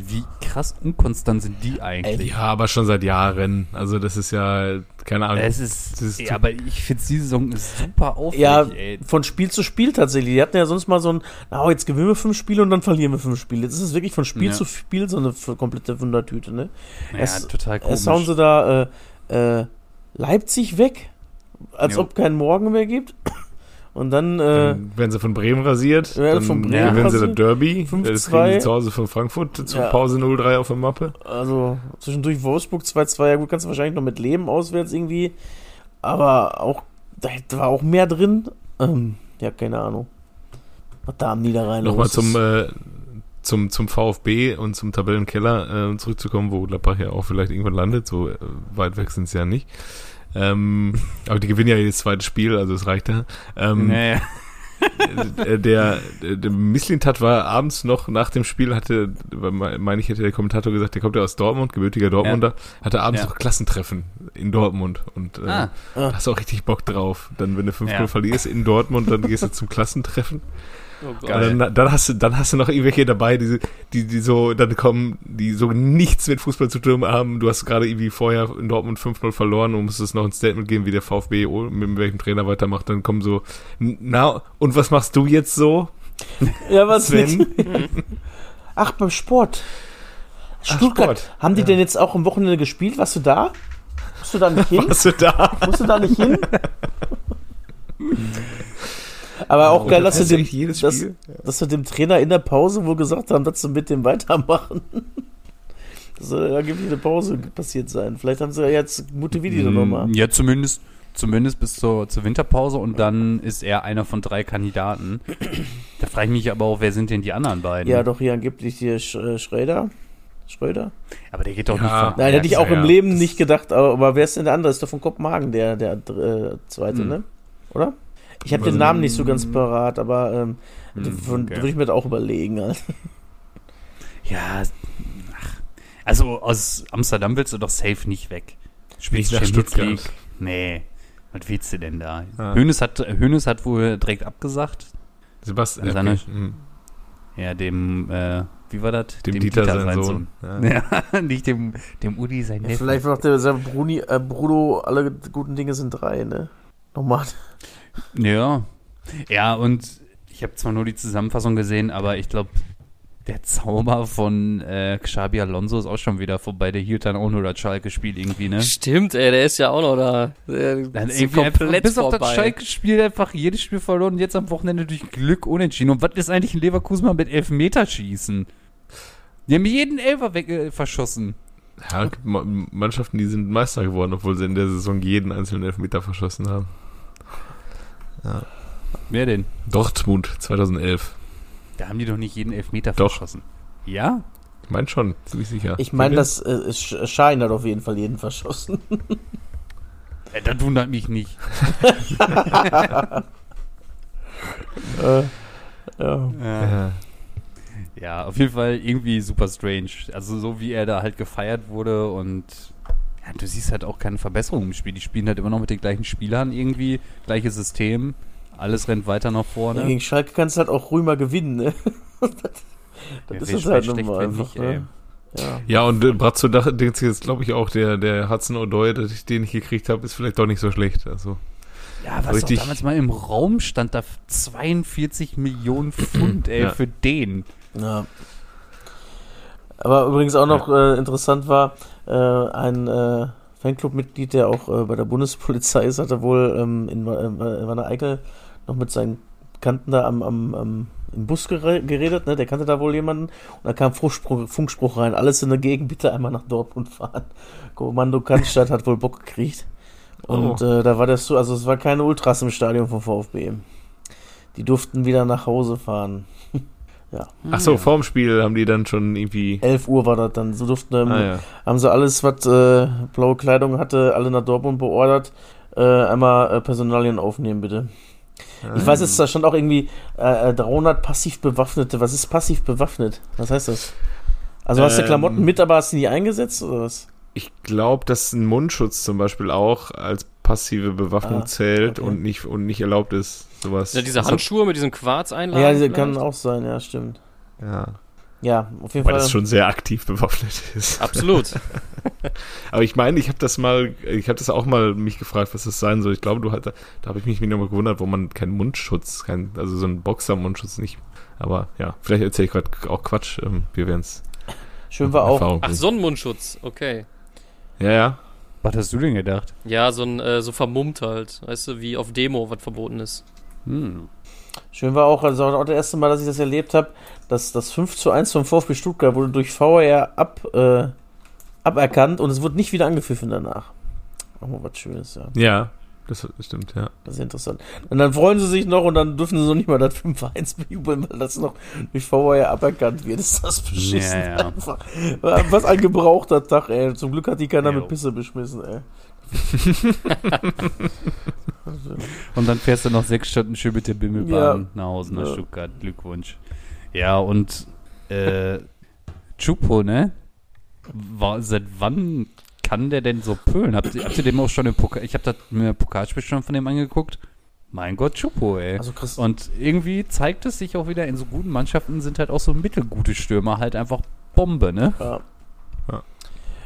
Wie krass unkonstant sind die eigentlich? Ja, aber schon seit Jahren. Also das ist ja, keine Ahnung. Es ist, ist ja, aber ich finde, die Saison ist super auffällig, Ja, ey. von Spiel zu Spiel tatsächlich. Die hatten ja sonst mal so ein, na, jetzt gewinnen wir fünf Spiele und dann verlieren wir fünf Spiele. Jetzt ist es wirklich von Spiel Ja. zu Spiel so eine komplette Wundertüte, ne? Ja, es- total komisch. Erst hauen sie da äh, äh, Leipzig weg, als Jo. ob kein Morgen mehr gibt. Und dann, äh, Dann werden sie von Bremen rasiert, Ja, dann von Bremen gewinnen sie das. Derby, 5-2. das kriegen sie zu Hause von Frankfurt zur Ja. Pause 0-3 auf der Mappe. also zwischendurch Wolfsburg 2-2, ja gut, kannst du wahrscheinlich noch mit leben auswärts irgendwie. Aber auch, da war auch mehr drin. Ähm, ja, keine Ahnung. Was da am Niederrhein Nochmal los zum, äh, zum, zum VfB und zum Tabellenkeller äh, zurückzukommen, wo Gladbach ja auch vielleicht irgendwann landet, so äh, weit weg sind sie ja nicht. Ähm, aber die gewinnen ja jedes zweite Spiel, also es reicht ja. Ähm, Nee. äh, der, der, Misslintat war abends noch nach dem Spiel, hatte, meine ich, hätte der Kommentator gesagt, der kommt ja aus Dortmund, gebürtiger Dortmunder, hatte abends Ja. noch Klassentreffen in Dortmund und äh, Ah. hast auch richtig Bock drauf. Dann, wenn du 5-0 Ja. verlierst in Dortmund, dann gehst du zum Klassentreffen. Oh dann, dann hast du, dann hast du noch irgendwelche dabei, die, die, die so, dann kommen, die so nichts mit Fußball zu tun haben. Du hast gerade irgendwie vorher in Dortmund 5-0 verloren und musstest noch ein Statement geben, wie der VfB mit welchem Trainer weitermacht. Dann kommen so, na, und was machst du jetzt so? Ja, was Sven? mit? *laughs* Ach, beim Sport. Ach, Stuttgart. Sport. Haben die denn jetzt auch am Wochenende gespielt? Warst du da? Musst du da nicht hin? *laughs* Warst du da? Musst du da nicht hin? *laughs* Aber auch geil, dass sie, dem, jedes dass, Spiel? dass sie dem Trainer in der Pause wohl gesagt haben, dass sie mit dem weitermachen. Das soll ja angeblich eine Pause passiert sein. Vielleicht haben sie ja jetzt die nochmal. Mm, Ja, zumindest, zumindest bis zur, zur Winterpause und dann ist er einer von drei Kandidaten. Da frage ich mich aber auch, wer sind denn die anderen beiden? Ja, doch hier angeblich hier Sch äh, Schröder. Schröder? Aber der geht doch Ja. nicht von Nein, hätte ich auch ja, im ja. Leben nicht gedacht, aber, aber wer ist denn der andere? Ist doch von Kopenhagen, der, der äh, zweite, Hm. ne? Oder? Ich habe den Also, Namen nicht so ganz parat, aber ähm, Hm, okay. würde ich mir das auch überlegen. Ja, ach, also aus Amsterdam willst du doch safe nicht weg. Spielst Nicht Champions Stuttgart. League. Nee, was willst du denn da? Ah. Hönes, hat, Hönes hat wohl direkt abgesagt. Sebastian, Seine- okay. Hm. Ja, dem, äh, wie war das? dem, Dieter, sein Sohn. Ja. *laughs* Ja, nicht dem, dem Udi sein Ja, Neffe. vielleicht macht der Bruni, äh, Bruno, alle guten Dinge sind drei, ne? Nochmal. Ja. Ja, und ich habe zwar nur die Zusammenfassung gesehen, aber ich glaube, der Zauber von äh, Xabi Alonso ist auch schon wieder vorbei. Der hielt dann auch nur das Schalke-Spiel irgendwie, ne? Stimmt, ey, der ist ja auch noch da. Der Dann ist irgendwie komplett bis auf das vorbei. Schalke-Spiel einfach jedes Spiel verloren und jetzt am Wochenende durch Glück unentschieden. Und was ist eigentlich in Leverkusen mal mit Elfmeterschießen? Die haben jeden Elfer weg, äh, verschossen. Ja, es gibt Ma- Mannschaften, die sind Meister geworden, obwohl sie in der Saison jeden einzelnen Elfmeter verschossen haben. Wer denn? Dortmund 2011. Da haben die doch nicht jeden Elfmeter Doch. verschossen. Ja? Ich meine schon, ziemlich sicher. Ich meine, das äh, Sch- Schein hat auf jeden Fall jeden verschossen. *laughs* Äh, das wundert mich nicht. *laughs* äh, ja. Ja. Ja, auf jeden Fall irgendwie super strange. Also so wie er da halt gefeiert wurde und ja, du siehst halt auch keine Verbesserung im Spiel. Die spielen halt immer noch mit den gleichen Spielern irgendwie, gleiches System, alles rennt weiter nach Ja, vorne. gegen Schalke kannst du halt auch Rümer gewinnen, ne? *laughs* das Ja, ist halt schlecht, nochmal einfach, nicht, ne? Ja. Ja, und äh, Bratzo denkt sich jetzt, glaube ich, auch, der, der Hudson O'Doy, dass ich den ich gekriegt habe, ist vielleicht doch nicht so schlecht. Also, Ja, was Richtig. damals mal im Raum stand, da 42 Millionen Pfund, ey, Ja. für den. Ja. Aber übrigens auch noch äh, interessant war, äh, ein äh, Fanclub-Mitglied, der auch äh, bei der Bundespolizei ist, hat er wohl ähm, in, Wa- in Wanne Eickel noch mit seinen Bekannten da am, am, am im Bus gere geredet, ne? Der kannte da wohl jemanden und da kam Funkspruch, Funkspruch rein, alles in der Gegend, bitte einmal nach Dortmund fahren. *laughs* Kommando Cannstatt hat wohl Bock gekriegt. Und äh, da war das so, also es war keine Ultras im Stadion vom VfB. Die durften wieder nach Hause fahren. *laughs* ja. ach so, vorm Spiel haben die dann schon irgendwie. 11 Uhr war das dann. So durften, ähm, Ah, ja. haben sie alles, was äh, blaue Kleidung hatte, alle nach Dortmund beordert. Äh, einmal äh, Personalien aufnehmen, bitte. Ich weiß jetzt, da stand auch irgendwie äh, äh, 300 passiv Bewaffnete. Was ist passiv bewaffnet? Was heißt das? Also hast du Ähm, Klamotten mit, aber hast du nie eingesetzt oder was? Ich glaube, dass ein Mundschutz zum Beispiel auch als passive Bewaffnung Ah, zählt okay. und nicht und nicht erlaubt ist. Sowas. Ja, diese Also, Handschuhe mit diesem Quarzeinlagen. Ja, die vielleicht? kann auch sein, ja, stimmt. Ja. Ja, auf jeden Weil Fall. das schon sehr aktiv bewaffnet ist. Absolut. *laughs* Aber ich meine, ich habe das mal, ich habe das auch mal mich gefragt, was das sein soll. Ich glaube, du hat, da habe ich mich wieder mal gewundert, wo man keinen Mundschutz, kein, also so einen Boxer-Mundschutz nicht. Aber ja, vielleicht erzähle ich gerade auch Quatsch. Ähm, wir werden es. Schön war auch, Ach, Sonnenmundschutz, okay. Ja, ja. Was hast du denn gedacht? Ja, so ein, äh, so vermummt halt. Weißt du, wie auf Demo, was verboten ist. Hm. schön war auch, also auch das erste Mal, dass ich das erlebt habe, dass das 5 zu 1 vom VfB Stuttgart wurde durch VR ab, äh, aberkannt und es wurde nicht wieder angepfiffen danach. Auch mal was Schönes, ja. Ja, das stimmt, ja. Das ist interessant. Und dann freuen sie sich noch und dann dürfen sie noch nicht mal das 5-1 bejubeln, weil das noch durch VR aberkannt wird. Ist das beschissen Ja, ja. einfach. Was ein gebrauchter Tag, ey. Zum Glück hat die keiner mit Pisse beschmissen, ey. *laughs* Und dann fährst du noch sechs Stunden schön mit der Bimmelbahn Ja. nach Hause nach Ja. Stuttgart. Glückwunsch. Ja, und äh, Chupo, ne? War, seit wann kann der denn so pölen? Habt ihr, habt ihr dem auch schon im Pokal? Ich habe mir Pokalspiel schon von dem angeguckt. Mein Gott, Chupo, ey. Also Chris, Und irgendwie zeigt es sich auch wieder, in so guten Mannschaften sind halt auch so mittelgute Stürmer halt einfach Bombe, ne? ja.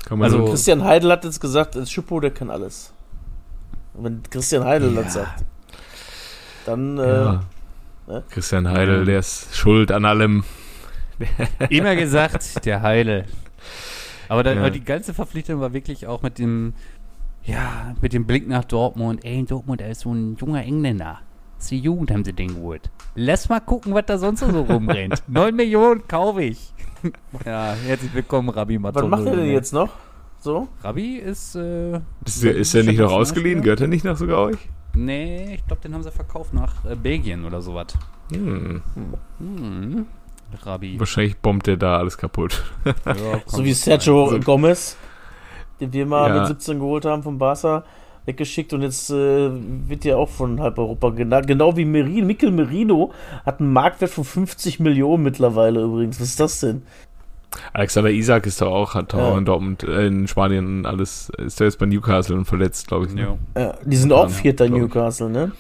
Man Also- so, Christian Heidel hat jetzt gesagt, das Schippo, der kann alles. Und wenn Christian Heidel das sagt, dann, äh, ja. ne? Christian Heidel, der ist schuld an allem. Immer gesagt, der Heile. Aber, da, Ja. aber die ganze Verpflichtung war wirklich auch mit dem, ja, mit dem Blick nach Dortmund. Ey, in Dortmund, da ist so ein junger Engländer. Das ist die Jugend, haben sie den geholt. Lass mal gucken, was da sonst so rumrennt. *laughs* 9 Millionen kaufe ich. *laughs* ja, herzlich willkommen, Rabbi was Matondo. macht er denn jetzt noch? So? Rabbi ist, äh, Ist, der- ist er nicht noch ausgeliehen? Gehört er nicht noch sogar euch? nee, ich glaube, den haben sie verkauft nach äh, Belgien oder sowas. Hm. Hm. Rabbi. Wahrscheinlich bombt er da alles kaputt. *laughs* Ja, So wie Sergio So- Gomez, den wir mal Ja. mit 17 geholt haben vom Barca, weggeschickt und jetzt äh, wird ja auch von halb Europa genannt. Genau wie Merino, Mikel Merino hat einen Marktwert von 50 Millionen mittlerweile übrigens. Was ist das denn? Alexander Isak ist doch auch, hat doch Ja. auch in Dortmund, äh, in Spanien alles, ist er jetzt bei Newcastle und verletzt, glaube ich. sein. Ne? Ja. Ja, die sind auch Ja, Vierter. Newcastle, ne?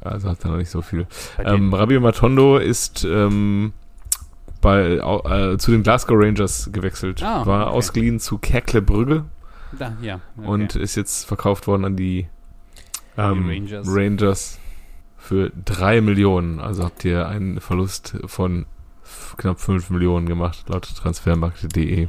Also hat er noch nicht so viel. Ähm, Rabbi Matondo ist ähm, bei, äh, zu den Glasgow Rangers gewechselt. Ah, War okay. ausgeliehen zu Kerkle Brügge da, ja. okay. und ist jetzt verkauft worden an die, ähm, Die Rangers. Rangers für drei Millionen. Also habt ihr einen Verlust von knapp 5 Millionen gemacht, laut transfermarkt.de.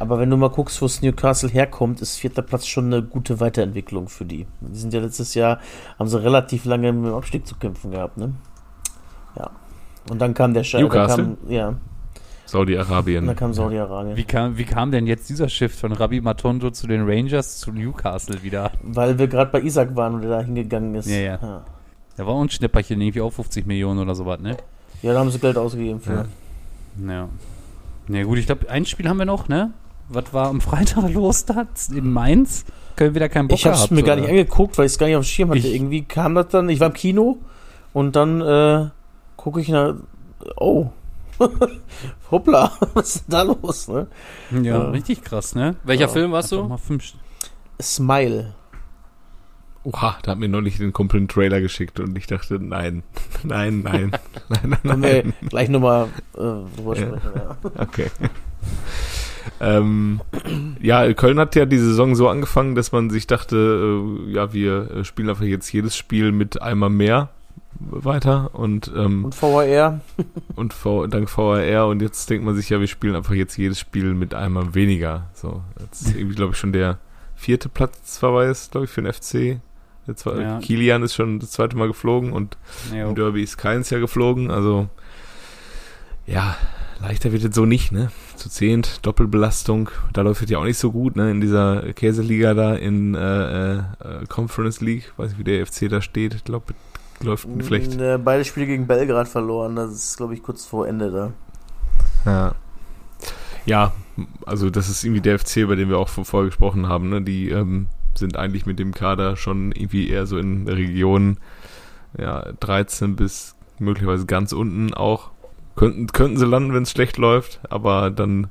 Aber wenn du mal guckst, wo es Newcastle herkommt, ist vierter Platz schon eine gute Weiterentwicklung für die. Die sind ja letztes Jahr, haben sie relativ lange mit dem Abstieg zu kämpfen gehabt, ne? Ja. Und dann kam der Schein. Newcastle? Kam, ja, Saudi-Arabien. dann kam Saudi-Arabien. Wie kam, wie kam denn jetzt dieser Shift von Rabbi Matondo zu den Rangers zu Newcastle wieder? Weil wir gerade bei Isaac waren und der da hingegangen ist. Ja, ja. ja. Da war auch ein Schnäpperchen, irgendwie auch 50 Millionen oder sowas, ne? Ja, da haben sie Geld ausgegeben für. Ja. Ja. Na gut, ich glaube, ein Spiel haben wir noch, ne? Was war am Freitag *laughs* los da in Mainz? Können wir da keinen Bock Ich habe es gehabt, mir gar oder? nicht angeguckt, weil ich es gar nicht auf dem Schirm hatte. Ich- Irgendwie kam das dann, ich war im Kino und dann äh, gucke ich nach, oh, *laughs* hoppla, *laughs* was ist denn da los, ne? Ja, Ja. richtig krass, ne? Welcher Ja, Film warst du? Mal fünf, Smile. Oha, da hat mir neulich den Kumpel einen Trailer geschickt und ich dachte, nein, *laughs* nein, nein, nein, nein, Können wir nein. gleich nochmal äh, drüber Ja. sprechen, ja. Okay. ähm, ja, Köln hat ja die Saison so angefangen, dass man sich dachte, äh, ja, wir äh, spielen einfach jetzt jedes Spiel mit einmal mehr weiter und, ähm, Und VAR, und v dank VAR und jetzt denkt man sich ja, wir spielen einfach jetzt jedes Spiel mit einmal weniger. So, jetzt ist irgendwie, glaube ich, schon der vierte Platzverweis, glaube ich, für den FC. Der zwei, Ja. Kilian ist schon das zweite Mal geflogen und im Derby ist keins ja geflogen, also ja, leichter wird es so nicht, ne? Zu zehnt, Doppelbelastung, da läuft es ja auch nicht so gut, ne? In dieser Käseliga da in äh, äh, Conference League, weiß nicht, wie der FC da steht, ich glaube, läuft vielleicht. äh, beide Spiele gegen Belgrad verloren, das ist, glaube ich, kurz vor Ende da. Ja. Ja, also das ist irgendwie der FC, bei dem wir auch vorher gesprochen haben, ne? Die ähm, sind eigentlich mit dem Kader schon irgendwie eher so in der Region ja, 13 bis möglicherweise ganz unten auch. Könnten, könnten sie landen, wenn es schlecht läuft, aber dann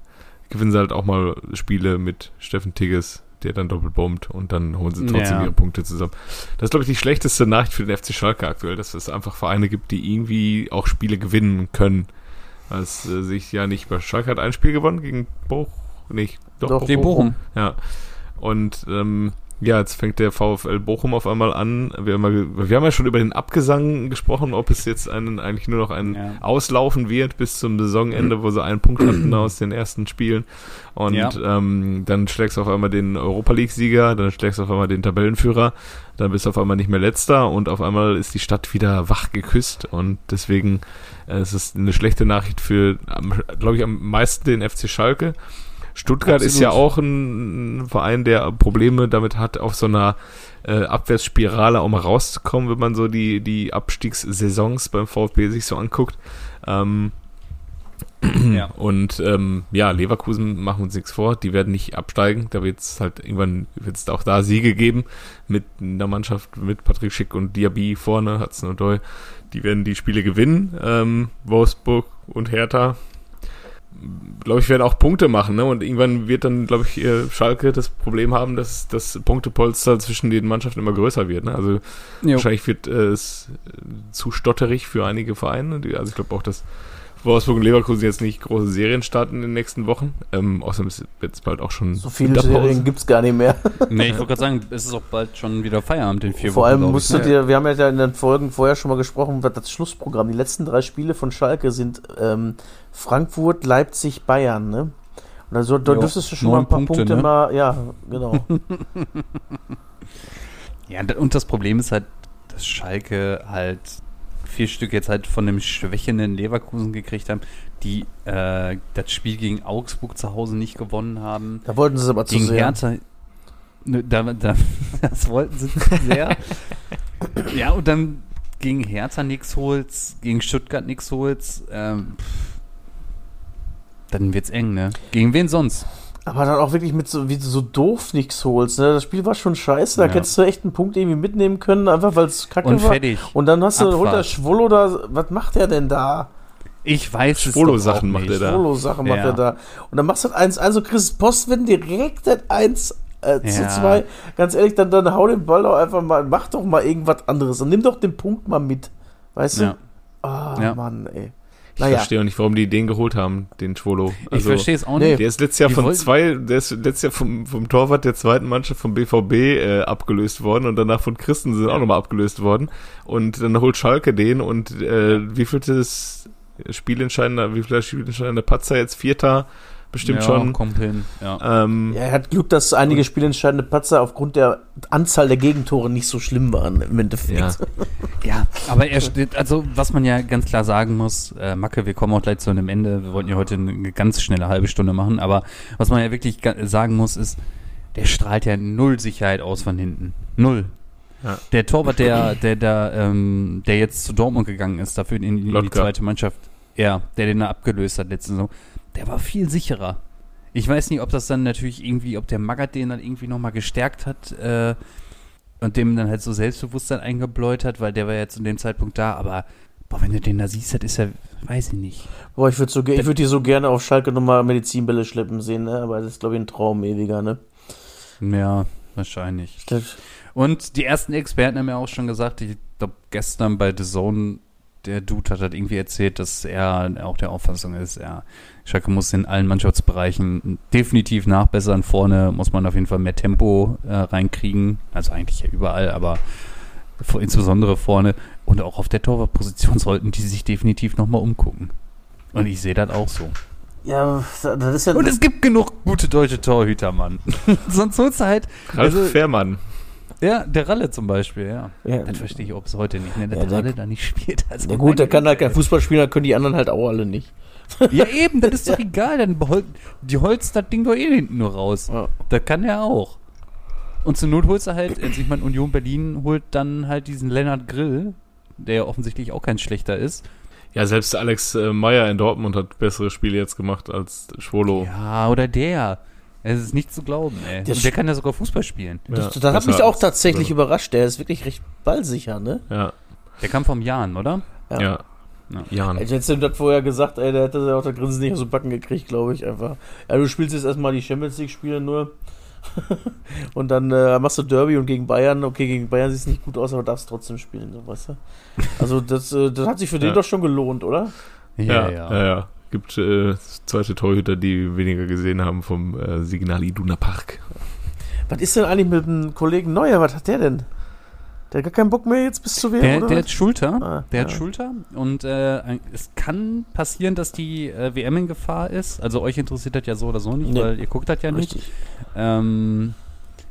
gewinnen sie halt auch mal Spiele mit Steffen Tigges, der dann doppelt bombt und dann holen sie trotzdem Ja. ihre Punkte zusammen. Das ist, glaube ich, die schlechteste Nachricht für den FC Schalke aktuell, dass es einfach Vereine gibt, die irgendwie auch Spiele gewinnen können. weil es äh, sich ja nicht bei Schalke hat ein Spiel gewonnen gegen Boch, nicht, Doch, Die Bochum. ja. Und ähm, ja, jetzt fängt der VfL Bochum auf einmal an. Wir haben, ja, wir haben ja schon über den Abgesang gesprochen, ob es jetzt einen, eigentlich nur noch ein Ja. Auslaufen wird bis zum Saisonende, wo sie einen Punkt hatten aus den ersten Spielen. Und Ja. ähm, dann schlägst du auf einmal den Europa League-Sieger, dann schlägst du auf einmal den Tabellenführer, dann bist du auf einmal nicht mehr letzter und auf einmal ist die Stadt wieder wach geküsst und deswegen äh, es ist eine schlechte Nachricht für, glaube ich, am meisten den FC Schalke. Stuttgart ist ja Absolut. auch ein Verein, der Probleme damit hat, auf so einer äh, Abwärtsspirale auch mal rauszukommen, wenn man so die, die Abstiegssaisons beim VfB sich so anguckt. Ähm, *clears throat* Ja. und ähm, ja, Leverkusen machen uns nichts vor, die werden nicht absteigen. Da wird es halt irgendwann wird's auch da Siege geben mit einer Mannschaft mit Patrick Schick und Diaby vorne, Hudson und Doyle. Die werden die Spiele gewinnen. Ähm, Wolfsburg und Hertha, glaube ich, werden auch Punkte machen. Ne? Und irgendwann wird dann, glaube ich, äh, Schalke das Problem haben, dass das Punktepolster zwischen den Mannschaften immer größer wird. Ne? Also Jo. Wahrscheinlich wird äh, es zu stotterig für einige Vereine. Also ich glaube auch, dass Wolfsburg und Leverkusen jetzt nicht große Serien starten in den nächsten Wochen. Ähm, außerdem ist jetzt bald auch schon So viele. Serien gibt's gar nicht mehr. *laughs* Nee, ich wollte gerade sagen, es ist auch bald schon wieder Feierabend in vier Vor Wochen. allem glaub ich, musst du ne? dir, wir haben ja in den Folgen vorher schon mal gesprochen, was das Schlussprogramm. Die letzten drei Spiele von Schalke sind ähm, Frankfurt, Leipzig, Bayern, ne? Und also, da Jo, dürftest du schon mal ein paar Punkte, Punkte, ne? mal, ja, genau. *laughs* *laughs* Ja, und das Problem ist halt, dass Schalke halt vier Stück jetzt halt von dem schwächenden Leverkusen gekriegt haben, die äh, das Spiel gegen Augsburg zu Hause nicht gewonnen haben. Da wollten sie es aber zu Gegen sehr. Hertha. Ne, Da, da, *laughs* das wollten sie zu sehr. ja, und dann gegen Hertha nichts holst, gegen Stuttgart nichts holst. Ähm, dann wird's eng, ne? Gegen wen sonst? Aber dann auch wirklich mit so, wie du so doof nichts holst, ne? Das Spiel war schon scheiße, da Ja. hättest du echt einen Punkt irgendwie mitnehmen können, einfach weil es kacke Und war. fertig. Und dann hast du, Abfahrt. holt der Schwollo da, was macht der denn da? Ich weiß es doch auch macht er da. Schwollo-Sache macht Ja. er da. Und dann machst du das 1 also kriegst Postwin direkt das 1 äh, zu Ja. 2. Ganz ehrlich, dann, dann hau den Ball doch einfach mal, mach doch mal irgendwas anderes und nimm doch den Punkt mal mit. Weißt du? Ja. Ah, Ja. Mann, ey. Ich Naja. verstehe auch nicht, warum die den geholt haben, den Schwolo. Ich verstehe es auch nee. nicht. Der ist letztes Jahr Die von zwei, der ist letztes Jahr vom, vom Torwart der zweiten Mannschaft vom BVB äh, abgelöst worden und danach von Christensen auch nochmal abgelöst worden. Und dann holt Schalke den und äh, wie viel das Spielentscheidender, wie viel Spielentscheidender Patzer jetzt? Vierter bestimmt ja, schon. Kommt hin. Ja. Ähm, Ja, er hat Glück, dass einige spielentscheidende Patzer aufgrund der Anzahl der Gegentore nicht so schlimm waren im Endeffekt. ja. *laughs* Ja, aber er steht, also was man ja ganz klar sagen muss, äh, Macke, wir kommen auch gleich zu einem Ende, wir wollten ja heute eine ganz schnelle halbe Stunde machen, aber was man ja wirklich sagen muss, ist, der strahlt ja null Sicherheit aus von hinten. Null. Ja. Der Torwart, der, der, der, ähm, der jetzt zu Dortmund gegangen ist, dafür in, in die zweite Mannschaft, ja, der den da abgelöst hat letzte Saison, der war viel sicherer. Ich weiß nicht, ob das dann natürlich irgendwie, ob der Magath den dann irgendwie nochmal gestärkt hat, äh, und dem dann halt so Selbstbewusstsein eingebläut hat, weil der war ja zu dem Zeitpunkt da, aber boah, wenn du den da siehst, das ist ja, weiß ich nicht. Boah, ich würde so, ich würd die so gerne auf Schalke nochmal Medizinbälle schleppen sehen, ne? aber das ist, glaube ich, ein Traum ewiger, ne? Ja, wahrscheinlich. Und die ersten Experten haben ja auch schon gesagt, ich glaube gestern bei The Zone, der Dude hat halt irgendwie erzählt, dass er auch der Auffassung ist, er, Schalke muss in allen Mannschaftsbereichen definitiv nachbessern. Vorne muss man auf jeden Fall mehr Tempo äh, reinkriegen, also eigentlich ja überall, aber vor- insbesondere vorne und auch auf der Torwartposition sollten die sich definitiv nochmal umgucken. Und ich sehe das auch so. Ja, das ist ja. Und es gibt genug gute deutsche Torhüter, Mann. *laughs* Sonst holst du halt. Ralf Also, Fährmann. Ja, der Ralle zum Beispiel, ja. ja, Das verstehe ich auch bis heute nicht, ne? Dass Ja, der der- Ralle da nicht spielt. Also ja gut, der kann halt kein Fußball spielen, dann können die anderen halt auch alle nicht. *laughs* Ja, eben, das ist doch egal. Dann behol die holst das Ding doch eh hinten nur raus. Ja. Das kann er auch. Und zur Not holst du halt, also ich meine, Union Berlin holt dann halt diesen Lennart Grill, der ja offensichtlich auch kein schlechter ist. Ja, selbst Alex äh, Meyer in Dortmund hat bessere Spiele jetzt gemacht als Schwolo. Ja, oder der. Es ist nicht zu glauben, ey. Der Und der kann ja sogar Fußball spielen. Ja, Das, das hat mich auch tatsächlich überrascht. Der ist wirklich recht ballsicher, ne? Ja, Der kam vom Jan, oder? Ja. ja. Ja. Jan. Ich hätte ihm das vorher gesagt, ey, der hätte auch der Grinsen nicht aus dem Backen gekriegt, glaube ich, einfach. Ja, du spielst jetzt erstmal die Champions League-Spiele nur. *laughs* und dann äh, machst du Derby und gegen Bayern. Okay, gegen Bayern sieht es nicht gut aus, aber darfst trotzdem spielen, so weißt du. Also das, äh, das hat sich für den Ja. doch schon gelohnt, oder? Ja, ja, ja. Gibt äh, zweite Torhüter, die weniger gesehen haben vom äh, Signal Iduna Park. Was ist denn eigentlich mit dem Kollegen Neuer? Was hat der denn? Der hat gar keinen Bock mehr jetzt bis zu WM, Der, oder der hat Schulter. Ah, der hat ja. Schulter. Und äh, es kann passieren, dass die äh, WM in Gefahr ist. Also euch interessiert das ja so oder so nicht, Nee. weil ihr guckt das ja nicht. Richtig. Ähm,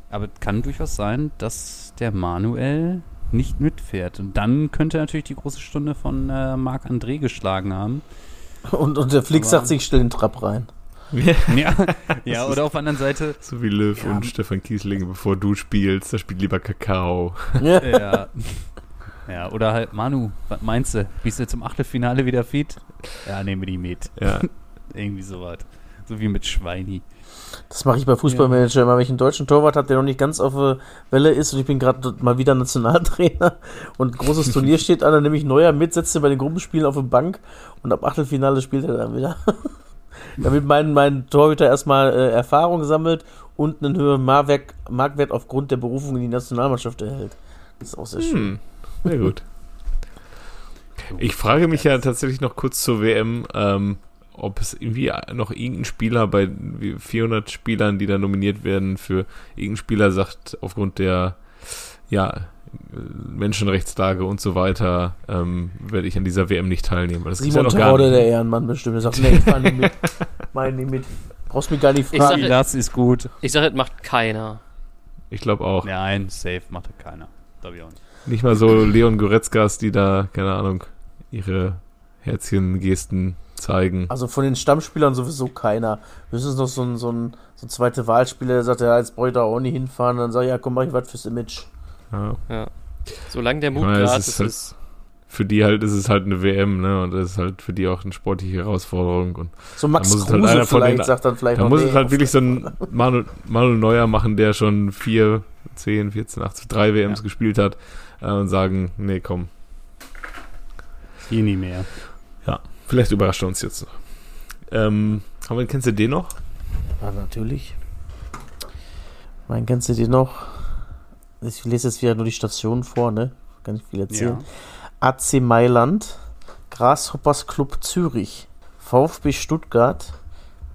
aber es kann durchaus sein, dass der Manuel nicht mitfährt. Und dann könnte er natürlich die große Stunde von äh, Marc André geschlagen haben. Und, und der Flick Aber- sagt sich, stell den Trap rein. *laughs* ja, ja oder auf der anderen Seite, So wie Löw Ja. und Stefan Kiesling, bevor du spielst, da spielt lieber Kakao. Ja. ja. Ja, oder halt, Manu, was meinst du? Bist du zum Achtelfinale wieder fit? Ja, nehmen wir die mit. Ja, *laughs* Irgendwie sowas. So wie mit Schweini. Das mache ich bei Fußballmanager immer, wenn ich einen deutschen Torwart habe, der noch nicht ganz auf der Welle ist und ich bin gerade mal wieder Nationaltrainer *laughs* und ein großes Turnier *laughs* steht an, dann nehme ich Neuer mit, setze ihn bei den Gruppenspielen auf die Bank und ab Achtelfinale spielt er dann wieder. *laughs* Damit mein, mein Torhüter erstmal äh, Erfahrung sammelt und einen höheren Markwert, Marktwert aufgrund der Berufung in die Nationalmannschaft erhält. Das ist auch sehr schön. hm, sehr gut. Ich frage mich ja tatsächlich noch kurz zur WM, ähm, ob es irgendwie noch irgendein Spieler bei 400 Spielern, die da nominiert werden, für irgendeinen Spieler sagt, aufgrund der ja, Menschenrechtslage und so weiter, ähm, werde ich an dieser WM nicht teilnehmen. Das Simon ja noch gar Terodde, nicht. der Ehrenmann bestimmt, der sagt, nee, ich fahr nicht mit. *laughs* Mach nicht mit. Brauchst mich gar nicht Ich fragen. sag- Das ist gut. Ich sage, das macht keiner. Ich glaube auch. Nein, safe macht das keiner. Glaube ich auch nicht. Nicht mal so Leon Goretzkas, die da, keine Ahnung, ihre Herzchen-Gesten zeigen. Also von den Stammspielern sowieso keiner. Höchstens noch so ein, so ein, so ein zweiter Wahlspieler, der sagt, ja, jetzt brauche ich da auch nicht hinfahren. Dann sag ich, ja, komm, mach ich was fürs Image. Ja. Solange der Mut Ja, gratis ist ist, halt- Für die halt ist es halt eine WM, ne? Und das ist halt für die auch eine sportliche Herausforderung. Und So Max Da muss halt Kruse von vielleicht den- sagt dann vielleicht da noch, muss nee, es halt wirklich so ein Fall. Manu, Manu Neuer machen, der schon vier, zehn, 14, 18, drei WMs Ja. gespielt hat äh, und sagen, nee, komm, Hier nie mehr. Vielleicht überrascht er uns jetzt noch. Ähm, aber kennst du den noch? Ja, natürlich. Mein, kennst du die noch? Ich lese jetzt wieder nur die Stationen vor, ne? Kann ich viel erzählen. Ja. AC Mailand, Grasshoppers Club Zürich, VfB Stuttgart,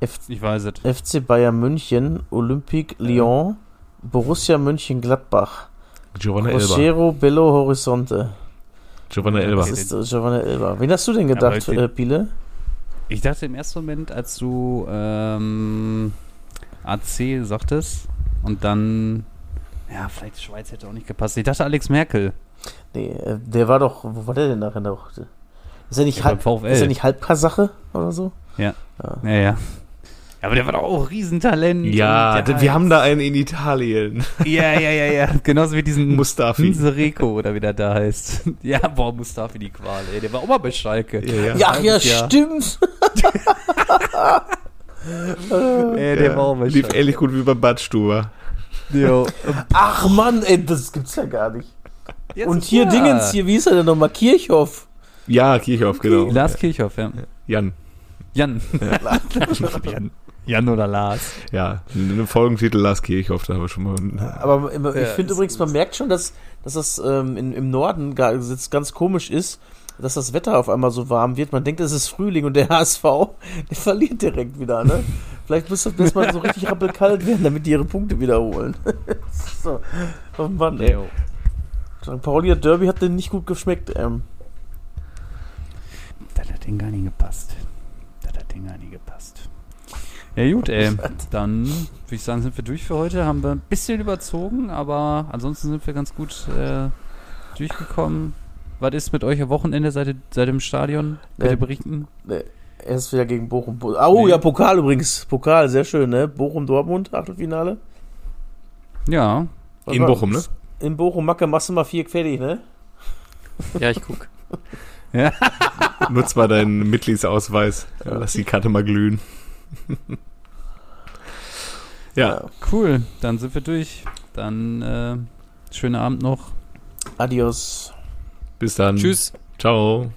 F Ich weiß es. FC Bayern München, Olympique Lyon, Borussia Mönchengladbach, Giovanna Elba. Rogero Bello Horizonte. Giovanna Elba. Das ist äh, Giovanna Elba. Wen hast du denn gedacht, äh, Pile? Ich dachte im ersten Moment, als du ähm, AC sagtest und dann, ja, vielleicht Schweiz hätte auch nicht gepasst. Ich dachte Alex Merkel. Nee, äh, der war doch, wo war der denn nachher noch? Ist er nicht, Ja, halb, ist er nicht halb Kasache oder so? Ja, ja. Ja, aber der war doch auch ein Riesentalent. Ja, wir hat- haben da einen in Italien. Ja, ja, ja, ja. Genauso wie diesen Mustafi. Nsereko oder wie der da heißt. *laughs* Ja, boah, Mustafi die Qual, ey. Der war auch mal bei Schalke. Ja, Ja, ach ja, Jahr. stimmt. *laughs* Ey, der war auch bei Lief Schalke. ähnlich gut wie bei Badstuber. Jo. Ach Mann, ey, das gibt's ja gar nicht. Jetzt Und ist hier er. Dingens, hier, wie hieß er denn nochmal? Kirchhoff. Ja, Kirchhoff, genau. Lars Kirchhoff, ja. Jan. Jan. *laughs* Jan. Jan oder Lars. Ja, einen Folgentitel Lars Kirchhoff, da haben wir schon mal. Aber ich Ja, finde übrigens, man merkt schon, dass, dass das ähm, in, im Norden gar, jetzt ganz komisch ist, dass das Wetter auf einmal so warm wird. Man denkt, es ist Frühling und der *laughs* HSV, der verliert direkt wieder, ne? Vielleicht muss das erstmal so richtig rappelkalt werden, damit die ihre Punkte wiederholen. *laughs* so. Oh Mann, ey. St. Pauli Derby hat den nicht gut geschmeckt. Ähm. Das hat den gar nicht gepasst. Das hat den gar nicht gepasst. Ja gut, ey. Dann würde ich sagen, sind wir durch für heute. Haben wir ein bisschen überzogen, aber ansonsten sind wir ganz gut äh, durchgekommen. Was ist mit euch am Wochenende? Seid ihr im Stadion? Könnt ihr Nee. berichten? Er ist wieder gegen Bochum. Bo- Oh Nee. ja, Pokal übrigens. Pokal, sehr schön, ne? Bochum-Dortmund, Achtelfinale. Ja. Was In war- Bochum, ne? In Bochum, Macke, machst du mal vier fertig, ne? ja, ich guck. Nutz mal deinen Mitgliedsausweis. Ja, lass die Karte mal glühen. *laughs* ja, Cool. Dann sind wir durch. Dann äh, schönen Abend noch. Adios. bis dann. Tschüss. Ciao.